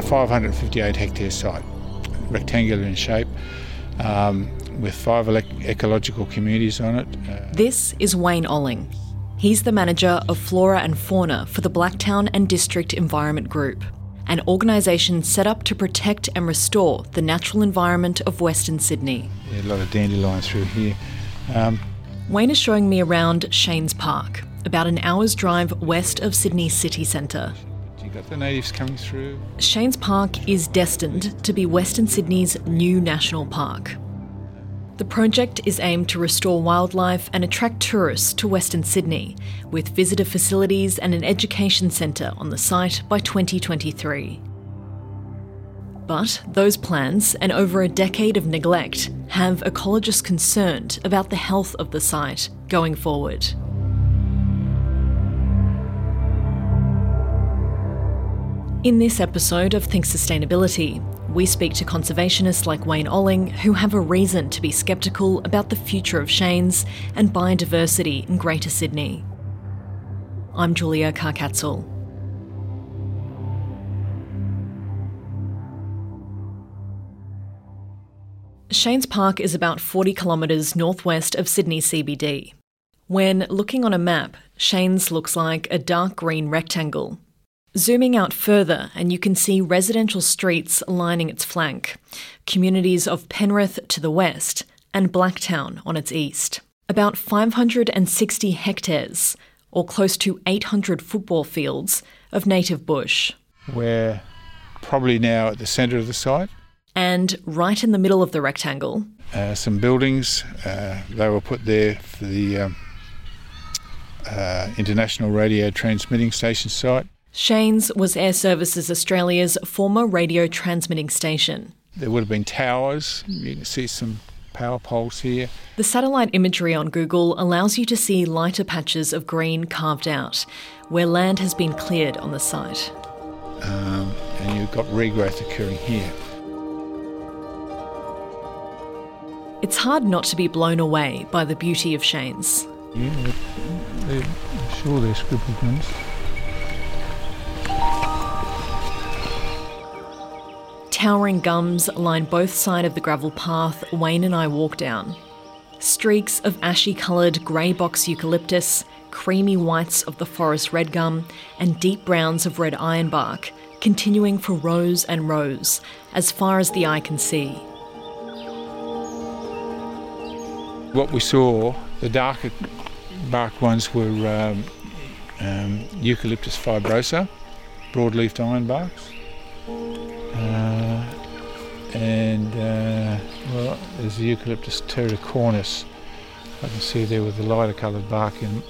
a 558 hectare site, rectangular in shape, um, with five ecological communities on it. Uh, this is Wayne Olling. He's the manager of flora and fauna for the Blacktown and District Environment Group, an organisation set up to protect and restore the natural environment of Western Sydney. Yeah, a lot of dandelions through here. Um, Wayne is showing me around Shane's Park, about an hour's drive west of Sydney city centre. You got the natives coming through. Shanes Park is destined to be Western Sydney's new national park. The project is aimed to restore wildlife and attract tourists to Western Sydney, with visitor facilities and an education centre on the site by 2023. But those plans, and over a decade of neglect, have ecologists concerned about the health of the site going forward. In this episode of Think Sustainability, we speak to conservationists like Wayne Olling who have a reason to be sceptical about the future of Shanes and biodiversity in Greater Sydney. I'm Julia Karkatzel. Shanes Park is about 40 kilometres northwest of Sydney CBD. When looking on a map, Shanes looks like a dark green rectangle Zooming out further, and you can see residential streets lining its flank, communities of Penrith to the west, and Blacktown on its east. About 560 hectares, or close to 800 football fields, of native bush. We're probably now at the centre of the site. And right in the middle of the rectangle, uh, some buildings. Uh, they were put there for the um, uh, International Radio Transmitting Station site. Shanes was Air Services Australia's former radio transmitting station. There would have been towers. You can see some power poles here. The satellite imagery on Google allows you to see lighter patches of green carved out, where land has been cleared on the site. Um, and you've got regrowth occurring here. It's hard not to be blown away by the beauty of Shane's. Yeah, they're, sure they're scribbled ones. Towering gums line both sides of the gravel path Wayne and I walk down. Streaks of ashy coloured grey box eucalyptus, creamy whites of the forest red gum, and deep browns of red ironbark, continuing for rows and rows, as far as the eye can see. What we saw, the darker bark ones were um, um, Eucalyptus fibrosa, broad-leafed ironbarks. And uh, well, there's the Eucalyptus tereticornis. I can see there with the lighter coloured bark in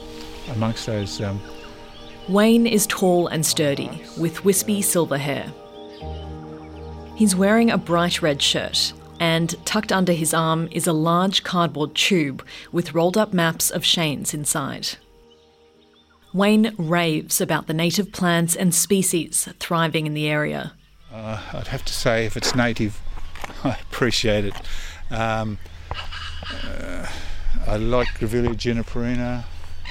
amongst those. Um, Wayne is tall and sturdy, with wispy silver hair. He's wearing a bright red shirt, and tucked under his arm is a large cardboard tube with rolled up maps of Shanes inside. Wayne raves about the native plants and species thriving in the area. Uh, I'd have to say, if it's native, I appreciate it. Um, uh, I like Grevillea juniperina,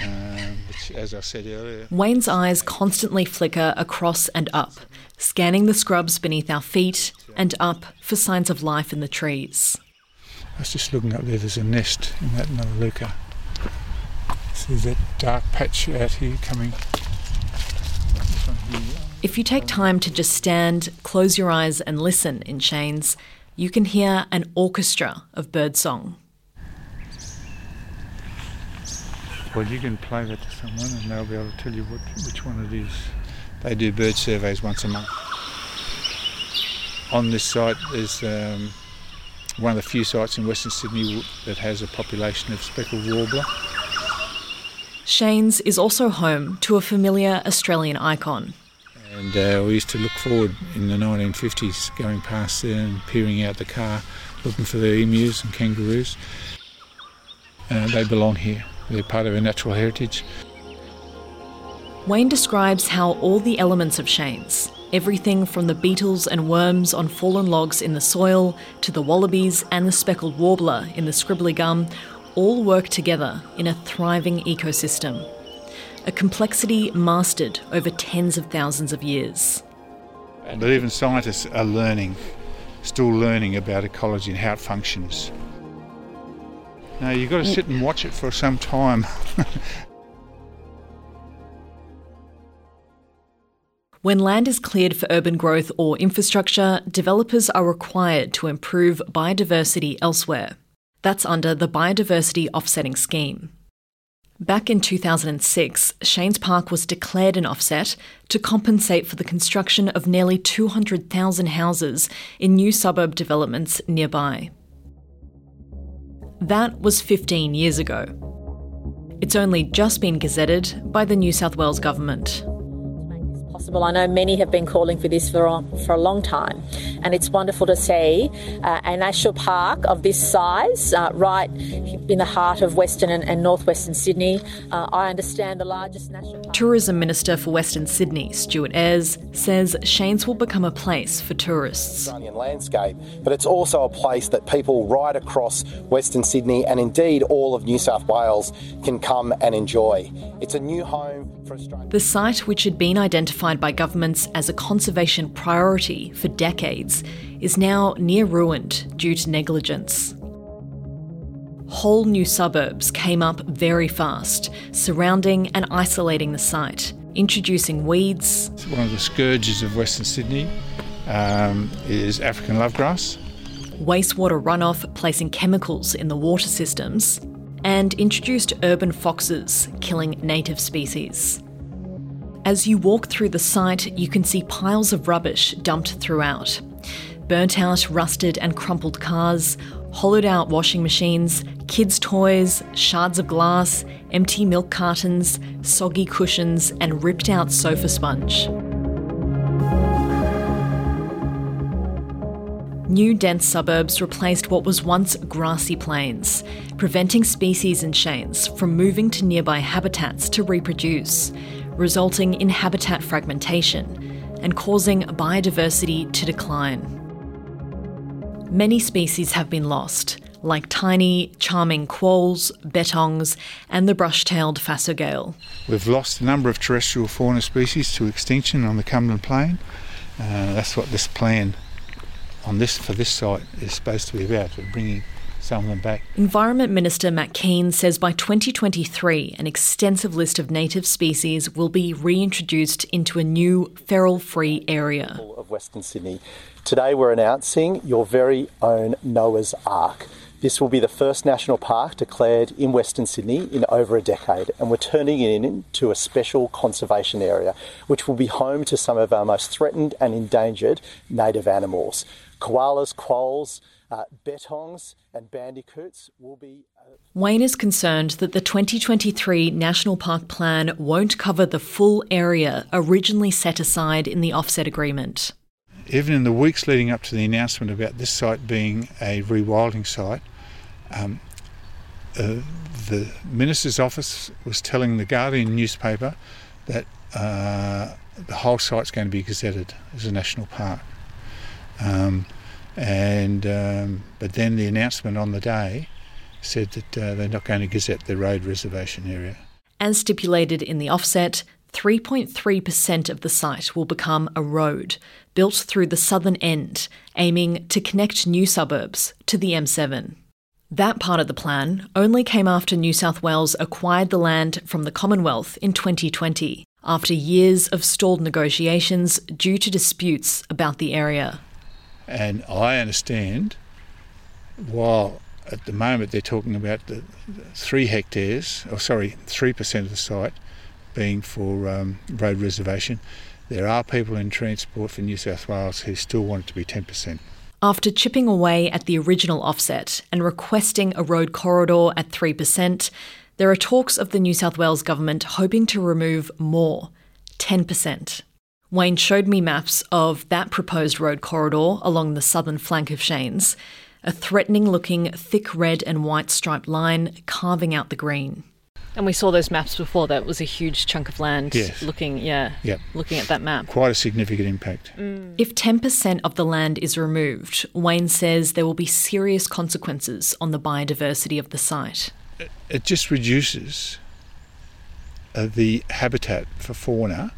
um, which, as I said earlier. Wayne's eyes constantly flicker across and up, scanning the scrubs beneath our feet and up for signs of life in the trees. I was just looking up there, there's a nest in that Melaleuca. See that dark patch out here coming. If you take time to just stand, close your eyes, and listen in Shanes, you can hear an orchestra of birdsong. Well, you can play that to someone and they'll be able to tell you what, which one it is. They do bird surveys once a month. On this site, there's um, one of the few sites in Western Sydney that has a population of speckled warbler. Shanes is also home to a familiar Australian icon, and uh, we used to look forward in the 1950s, going past there and peering out the car, looking for the emus and kangaroos. Uh, they belong here. They're part of our natural heritage. Wayne describes how all the elements of Shanes, everything from the beetles and worms on fallen logs in the soil to the wallabies and the speckled warbler in the scribbly gum, all work together in a thriving ecosystem a complexity mastered over tens of thousands of years. But even scientists are learning, still learning about ecology and how it functions. Now you've got to sit and watch it for some time. When land is cleared for urban growth or infrastructure, developers are required to improve biodiversity elsewhere. That's under the Biodiversity Offsetting Scheme. Back in 2006, Shanes Park was declared an offset to compensate for the construction of nearly 200,000 houses in new suburb developments nearby. That was 15 years ago. It's only just been gazetted by the New South Wales government possible. I know many have been calling for this for a, for a long time, and it's wonderful to see uh, a national park of this size uh, right in the heart of Western and, and northwestern Sydney. Uh, I understand the largest national park. Tourism Minister for Western Sydney, Stuart Ayres, says Shanes will become a place for tourists. Australian landscape, but it's also a place that people right across Western Sydney and indeed all of New South Wales can come and enjoy. It's a new home for Australia. The site, which had been identified by governments as a conservation priority for decades, is now near ruined due to negligence. Whole new suburbs came up very fast, surrounding and isolating the site, introducing weeds. One of the scourges of Western Sydney um, is African lovegrass. Wastewater runoff placing chemicals in the water systems, and introduced urban foxes, killing native species. As you walk through the site, you can see piles of rubbish dumped throughout. Burnt out, rusted, and crumpled cars, hollowed out washing machines, kids' toys, shards of glass, empty milk cartons, soggy cushions, and ripped out sofa sponge. New dense suburbs replaced what was once grassy plains, preventing species and chains from moving to nearby habitats to reproduce, resulting in habitat fragmentation and causing biodiversity to decline. Many species have been lost, like tiny, charming quolls, bettongs, and the brush-tailed phascogale. We've lost a number of terrestrial fauna species to extinction on the Cumberland Plain. Uh, that's what this plan on this for this site is supposed to be about, bringing some of them back. Environment Minister Matt Kean says by 2023, an extensive list of native species will be reintroduced into a new feral free area. Of Western Sydney. Today we're announcing your very own Noah's Ark. This will be the first national park declared in Western Sydney in over a decade, and we're turning it into a special conservation area, which will be home to some of our most threatened and endangered native animals. Koalas, quolls, uh, bettongs, and bandicoots will be. Uh... Wayne is concerned that the 2023 National Park Plan won't cover the full area originally set aside in the offset agreement. Even in the weeks leading up to the announcement about this site being a rewilding site, um, uh, the minister's office was telling the Guardian newspaper that uh, the whole site's going to be gazetted as a national park. Um, and um, but then the announcement on the day said that uh, they're not going to gazette the road reservation area. As stipulated in the offset, 3.3% of the site will become a road built through the southern end, aiming to connect new suburbs to the M7. That part of the plan only came after New South Wales acquired the land from the Commonwealth in 2020, after years of stalled negotiations due to disputes about the area. And I understand, while at the moment they're talking about the, three hectares, or sorry, 3% of the site being for um, road reservation, there are people in transport for New South Wales who still want it to be 10%. After chipping away at the original offset and requesting a road corridor at 3%, there are talks of the New South Wales government hoping to remove more, 10%. Wayne showed me maps of that proposed road corridor along the southern flank of Shane's, a threatening looking thick red and white striped line carving out the green. And we saw those maps before. That was a huge chunk of land. Yes. Looking, yeah. Yep. Looking at that map. Quite a significant impact. Mm. If 10% of the land is removed, Wayne says there will be serious consequences on the biodiversity of the site. It just reduces uh, the habitat for fauna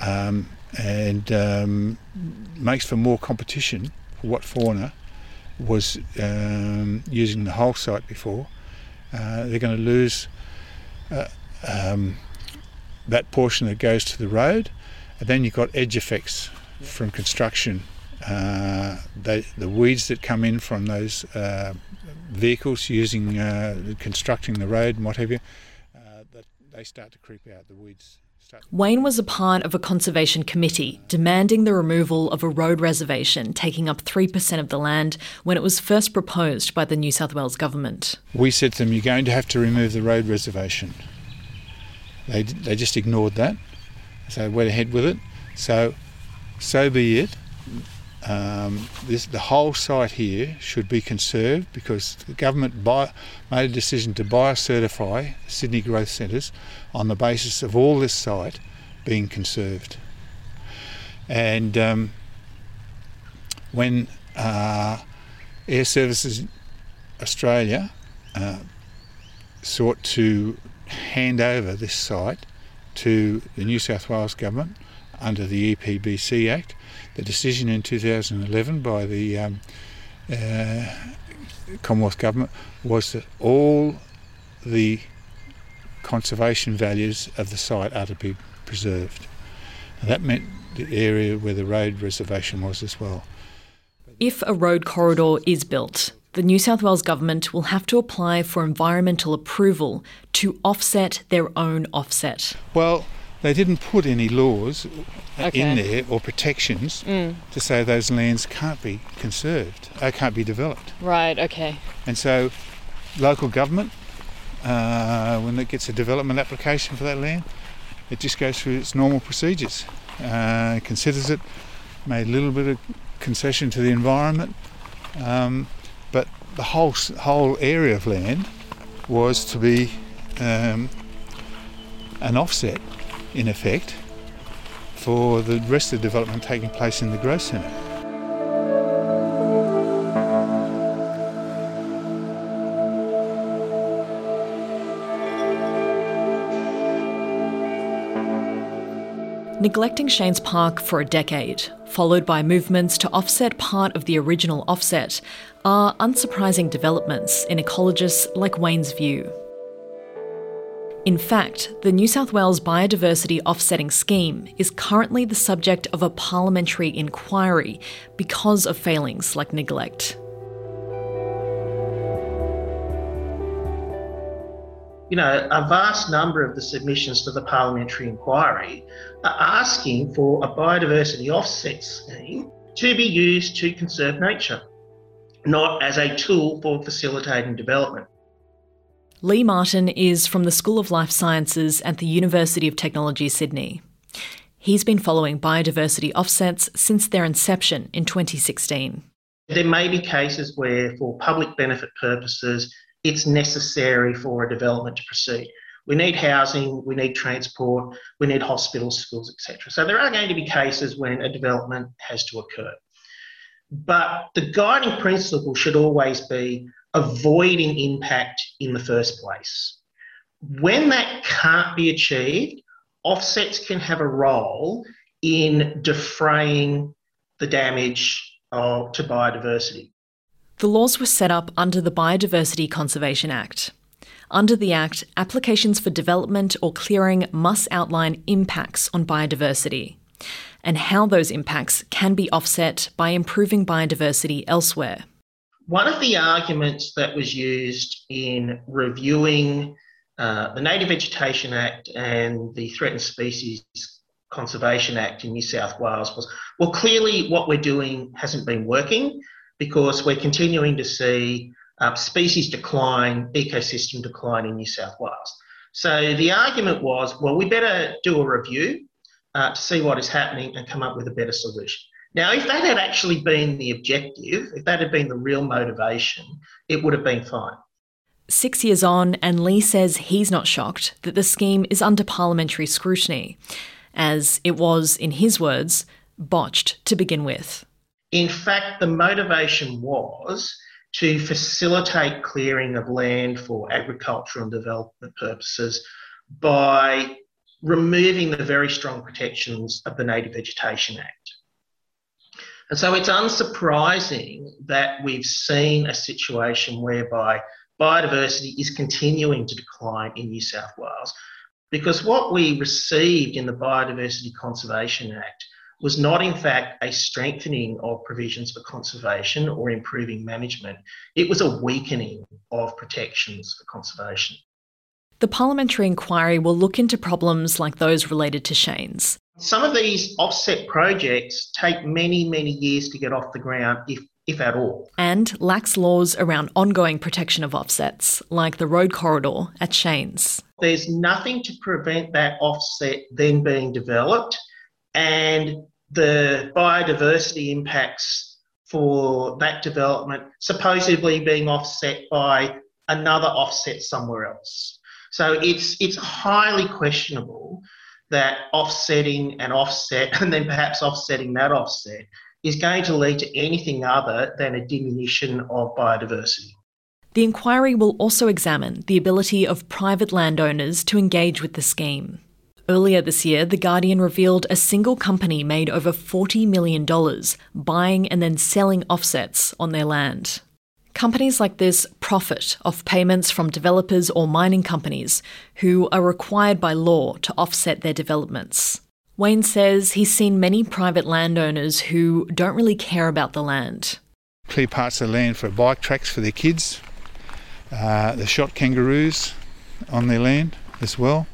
um, and um, makes for more competition for what fauna was um, using the whole site before. Uh, they're going to lose uh, um, that portion that goes to the road, and then you've got edge effects from construction. Uh, they, the weeds that come in from those uh, vehicles using uh, constructing the road and what have you, uh, they start to creep out. The weeds Wayne was a part of a conservation committee demanding the removal of a road reservation taking up 3% of the land when it was first proposed by the New South Wales government. We said to them, You're going to have to remove the road reservation. They, they just ignored that. So went ahead with it. So, so be it. Um, this, the whole site here should be conserved because the government buy, made a decision to biocertify Sydney growth centres on the basis of all this site being conserved. And um, when uh, Air Services Australia uh, sought to hand over this site to the New South Wales government under the EPBC Act, the decision in 2011 by the um, uh, Commonwealth Government was that all the conservation values of the site are to be preserved. And that meant the area where the road reservation was as well. If a road corridor is built, the New South Wales Government will have to apply for environmental approval to offset their own offset. Well, they didn't put any laws okay. in there or protections mm. to say those lands can't be conserved, they can't be developed. Right, okay. And so, local government, uh, when it gets a development application for that land, it just goes through its normal procedures, uh, considers it, made a little bit of concession to the environment, um, but the whole whole area of land was to be um, an offset in effect, for the rest of the development taking place in the growth centre. Neglecting Shane's Park for a decade, followed by movements to offset part of the original offset, are unsurprising developments in ecologists like Wayne's view. In fact, the New South Wales Biodiversity Offsetting Scheme is currently the subject of a parliamentary inquiry because of failings like neglect. You know, a vast number of the submissions to the parliamentary inquiry are asking for a biodiversity offset scheme to be used to conserve nature, not as a tool for facilitating development. Lee Martin is from the School of Life Sciences at the University of Technology, Sydney. He's been following biodiversity offsets since their inception in 2016. There may be cases where, for public benefit purposes, it's necessary for a development to proceed. We need housing, we need transport, we need hospitals, schools, etc. So there are going to be cases when a development has to occur. But the guiding principle should always be avoiding impact in the first place. When that can't be achieved, offsets can have a role in defraying the damage of, to biodiversity. The laws were set up under the Biodiversity Conservation Act. Under the Act, applications for development or clearing must outline impacts on biodiversity and how those impacts can be offset by improving biodiversity elsewhere. One of the arguments that was used in reviewing uh, the Native Vegetation Act and the Threatened Species Conservation Act in New South Wales was well, clearly what we're doing hasn't been working because we're continuing to see uh, species decline, ecosystem decline in New South Wales. So the argument was well, we better do a review uh, to see what is happening and come up with a better solution. Now, if that had actually been the objective, if that had been the real motivation, it would have been fine. Six years on, and Lee says he's not shocked that the scheme is under parliamentary scrutiny, as it was, in his words, botched to begin with. In fact, the motivation was to facilitate clearing of land for agricultural and development purposes by removing the very strong protections of the Native Vegetation Act. And so it's unsurprising that we've seen a situation whereby biodiversity is continuing to decline in New South Wales because what we received in the Biodiversity Conservation Act was not, in fact, a strengthening of provisions for conservation or improving management. It was a weakening of protections for conservation. The parliamentary inquiry will look into problems like those related to Shane's. Some of these offset projects take many, many years to get off the ground, if, if at all. And lacks laws around ongoing protection of offsets, like the road corridor at Shane's. There's nothing to prevent that offset then being developed, and the biodiversity impacts for that development supposedly being offset by another offset somewhere else. So it's it's highly questionable that offsetting and offset and then perhaps offsetting that offset is going to lead to anything other than a diminution of biodiversity. The inquiry will also examine the ability of private landowners to engage with the scheme. Earlier this year, The Guardian revealed a single company made over $40 million buying and then selling offsets on their land. Companies like this profit off payments from developers or mining companies who are required by law to offset their developments. Wayne says he's seen many private landowners who don't really care about the land. Clear parts of the land for bike tracks for their kids. Uh, they shot kangaroos on their land as well.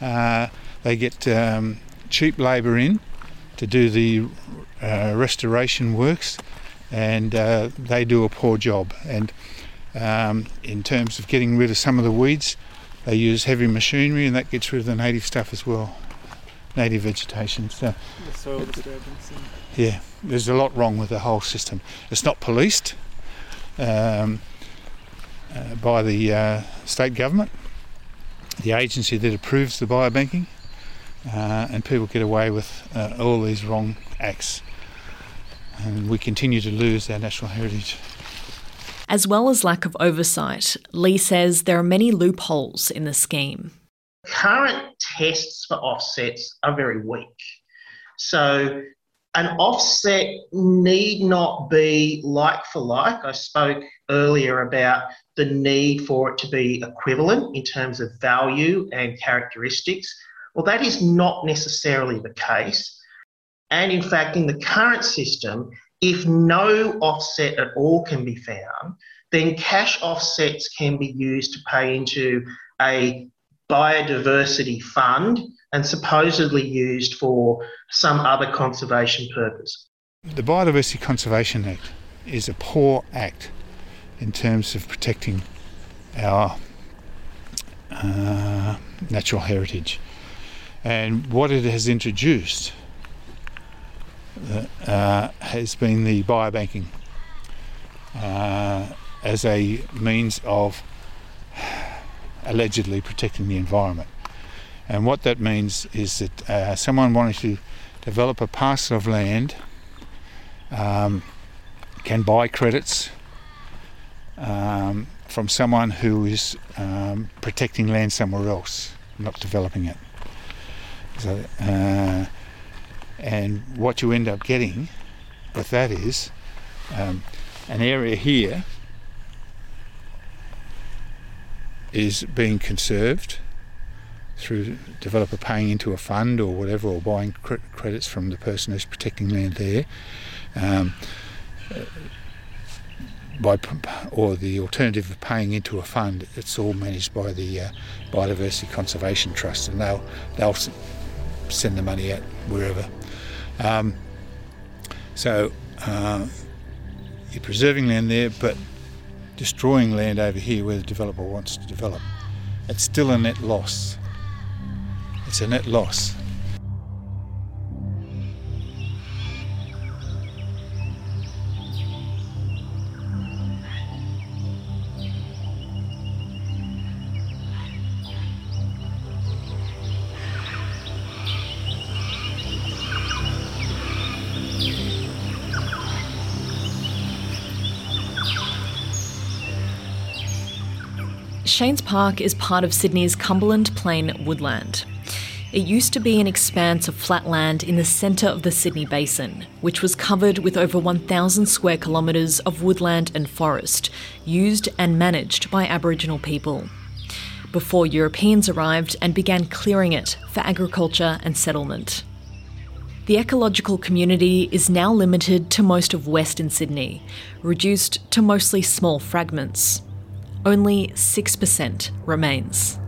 Uh, they get um, cheap labour in to do the uh, restoration works and uh, they do a poor job. And um, in terms of getting rid of some of the weeds, they use heavy machinery, and that gets rid of the native stuff as well, native vegetation. So, the soil disturbance. Yeah, there's a lot wrong with the whole system. It's not policed um, uh, by the uh, state government, the agency that approves the biobanking, uh, and people get away with uh, all these wrong acts and we continue to lose our national heritage. As well as lack of oversight, Lee says there are many loopholes in the scheme. Current tests for offsets are very weak. So, an offset need not be like for like. I spoke earlier about the need for it to be equivalent in terms of value and characteristics. Well, that is not necessarily the case. And in fact, in the current system, if no offset at all can be found, then cash offsets can be used to pay into a biodiversity fund and supposedly used for some other conservation purpose. The Biodiversity Conservation Act is a poor act in terms of protecting our uh, natural heritage. And what it has introduced has been the biobanking uh, as a means of allegedly protecting the environment. And what that means is that uh, someone wanting to develop a parcel of land um, can buy credits um, from someone who is um, protecting land somewhere else, not developing it. So, uh, and what you end up getting with that is um, an area here is being conserved through developer paying into a fund or whatever, or buying cre- credits from the person who's protecting land there. Um, by or the alternative of paying into a fund, it's all managed by the uh, Biodiversity Conservation Trust, and they'll they'll send the money out wherever um, so uh, you're preserving land there, but destroying land over here where the developer wants to develop. It's still a net loss. It's a net loss. Shane's Park is part of Sydney's Cumberland Plain woodland. It used to be an expanse of flat land in the centre of the Sydney Basin, which was covered with over 1,000 square kilometres of woodland and forest, used and managed by Aboriginal people. Before Europeans arrived and began clearing it for agriculture and settlement. The ecological community is now limited to most of Western Sydney, reduced to mostly small fragments. Only 6% remains.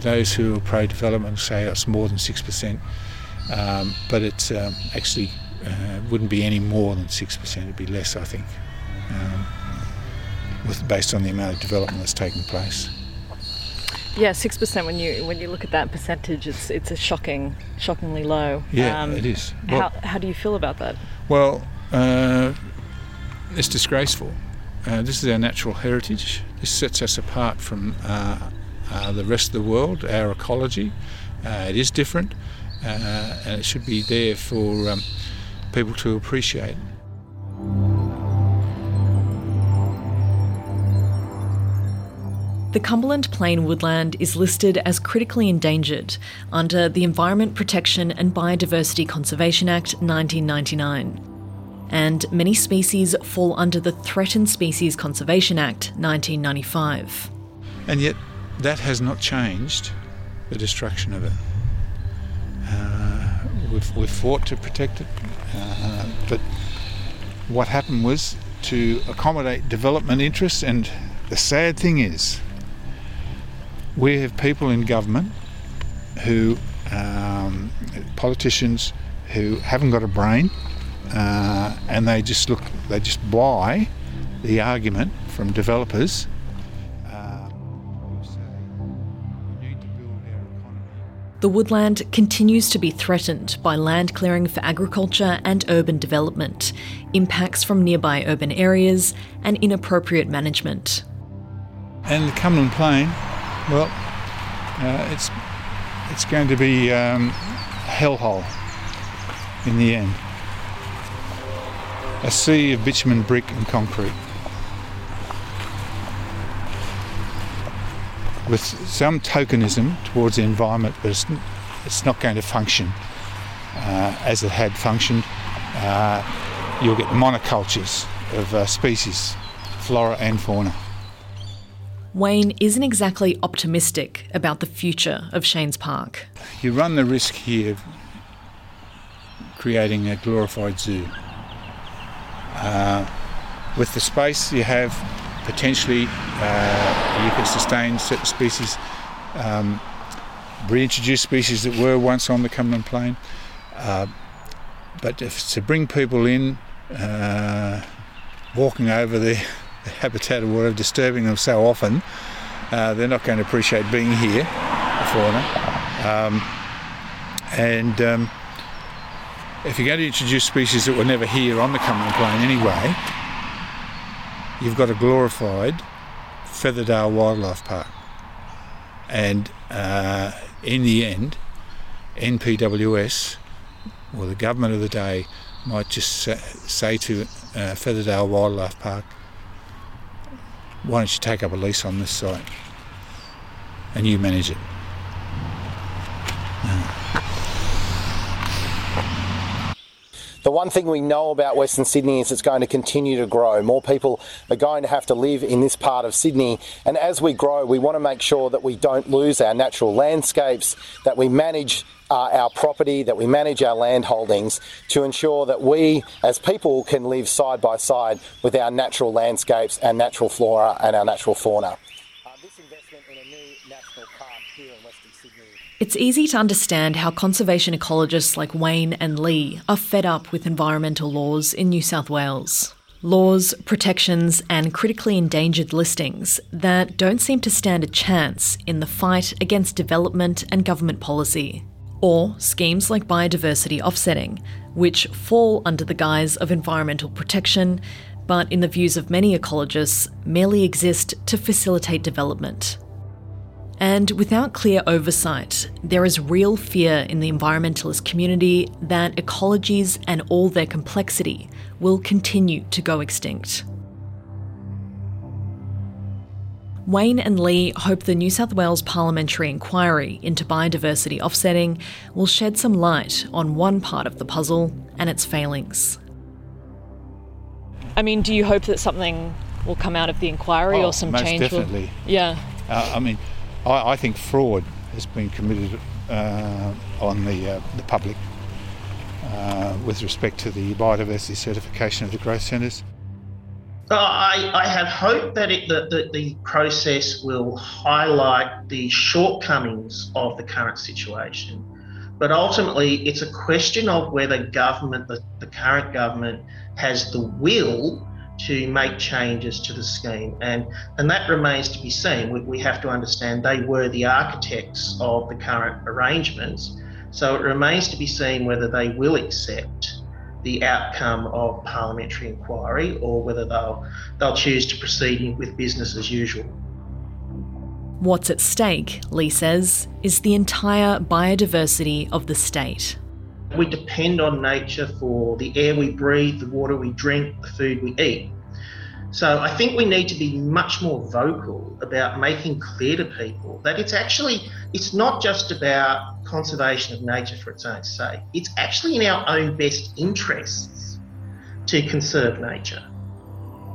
Those who are pro development say it's more than 6%, um, but it um, actually uh, wouldn't be any more than 6%, it'd be less, I think, um, with, based on the amount of development that's taking place. Yeah, six percent. When you when you look at that percentage, it's it's a shocking, shockingly low. Yeah, um, it is. Well, how how do you feel about that? Well, uh, it's disgraceful. Uh, this is our natural heritage. This sets us apart from uh, uh, the rest of the world, our ecology. Uh, it is different, uh, and it should be there for um, people to appreciate. The Cumberland Plain woodland is listed as critically endangered under the Environment Protection and Biodiversity Conservation Act 1999. And many species fall under the Threatened Species Conservation Act 1995. And yet, that has not changed the destruction of it. Uh, we've, we've, fought to protect it, uh, but what happened was to accommodate development interests, and the sad thing is, we have people in government who, um, politicians who haven't got a brain, uh, and they just look, they just buy the argument from developers The woodland continues to be threatened by land clearing for agriculture and urban development, impacts from nearby urban areas, and inappropriate management. And the Cumberland Plain, well, uh, it's it's going to be um, hellhole in the end. A sea of bitumen, brick, and concrete. with some tokenism towards the environment, but it's, it's not going to function uh, as it had functioned. Uh, you'll get monocultures of uh, species, flora and fauna. Wayne isn't exactly optimistic about the future of Shane's Park. You run the risk here of creating a glorified zoo. Uh, with the space you have potentially uh, you can sustain certain species, um, reintroduce species that were once on the Cumberland Plain. Uh, but if, to bring people in, uh, walking over the, the, habitat or whatever, disturbing them so often, uh, they're not going to appreciate being here, the fauna. Um, and um, if you're going to introduce species that were never here on the Cumberland Plain anyway, you've got a glorified Featherdale Wildlife Park. And uh, in the end, NPWS, or the government of the day, might just say to uh, Featherdale Wildlife Park, why don't you take up a lease on this site and you manage it? The one thing we know about Western Sydney is it's going to continue to grow. More people are going to have to live in this part of Sydney. And as we grow, we want to make sure that we don't lose our natural landscapes, that we manage uh, our property, that we manage our land holdings to ensure that we as people can live side by side with our natural landscapes, our natural flora, and our natural fauna. It's easy to understand how conservation ecologists like Wayne and Lee are fed up with environmental laws in New South Wales. Laws, protections, and critically endangered listings that don't seem to stand a chance in the fight against development and government policy. Or schemes like biodiversity offsetting, which fall under the guise of environmental protection, but in the views of many ecologists, merely exist to facilitate development. And without clear oversight, there is real fear in the environmentalist community that ecologies and all their complexity will continue to go extinct. Wayne and Lee hope the New South Wales parliamentary inquiry into biodiversity offsetting will shed some light on one part of the puzzle and its failings. I mean, do you hope that something will come out of the inquiry Oh, or some most change? definitely. Will... Yeah. Uh, I mean, I, I think fraud has been committed uh, on the uh, the public uh, with respect to the biodiversity certification of the growth centres. I, I have hope that it, that, that the process will highlight the shortcomings of the current situation. But ultimately, it's a question of whether government, the, the current government, has the will to make changes to the scheme. And, and that remains to be seen. We, we have to understand they were the architects of the current arrangements. So it remains to be seen whether they will accept the outcome of parliamentary inquiry or whether they'll they'll choose to proceed with business as usual. What's at stake, Lee says, is the entire biodiversity of the state. We depend on nature for the air we breathe, the water we drink, the food we eat. So I think we need to be much more vocal about making clear to people that it's actually it's not just about conservation of nature for its own sake. It's actually in our own best interests to conserve nature.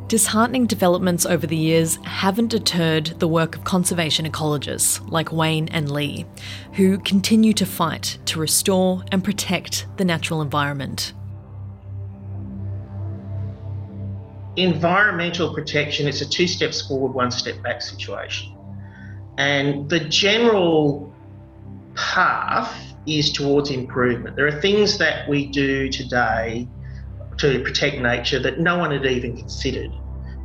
Disheartening developments over the years haven't deterred the work of conservation ecologists like Wayne and Lee, who continue to fight to restore and protect the natural environment. Environmental protection it's a two steps forward one step back situation. And the general path is towards improvement. There are things that we do today to protect nature that no one had even considered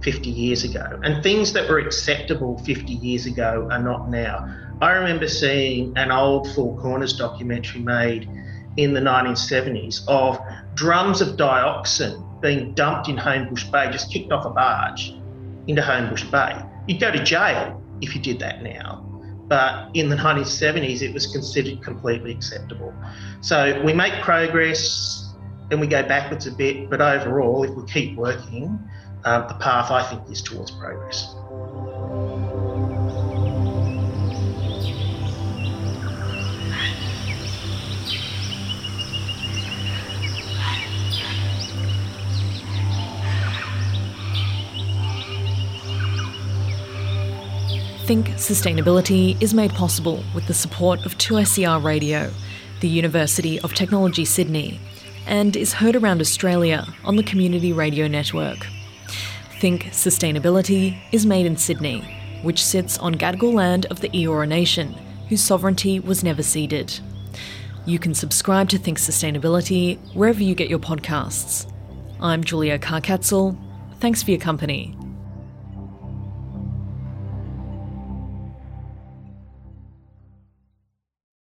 50 years ago. And things that were acceptable 50 years ago are not now. I remember seeing an old four corners documentary made in the 1970s of drums of dioxin being dumped in Homebush Bay, just kicked off a barge into Homebush Bay. You'd go to jail if you did that now. But in the 1970s, it was considered completely acceptable. So we make progress and we go backwards a bit, but overall, if we keep working, um, the path I think is towards progress. Think Sustainability is made possible with the support of 2SER Radio, the University of Technology Sydney, and is heard around Australia on the Community Radio Network. Think Sustainability is made in Sydney, which sits on Gadigal land of the Eora Nation, whose sovereignty was never ceded. You can subscribe to Think Sustainability wherever you get your podcasts. I'm Julia Carcatzel. Thanks for your company.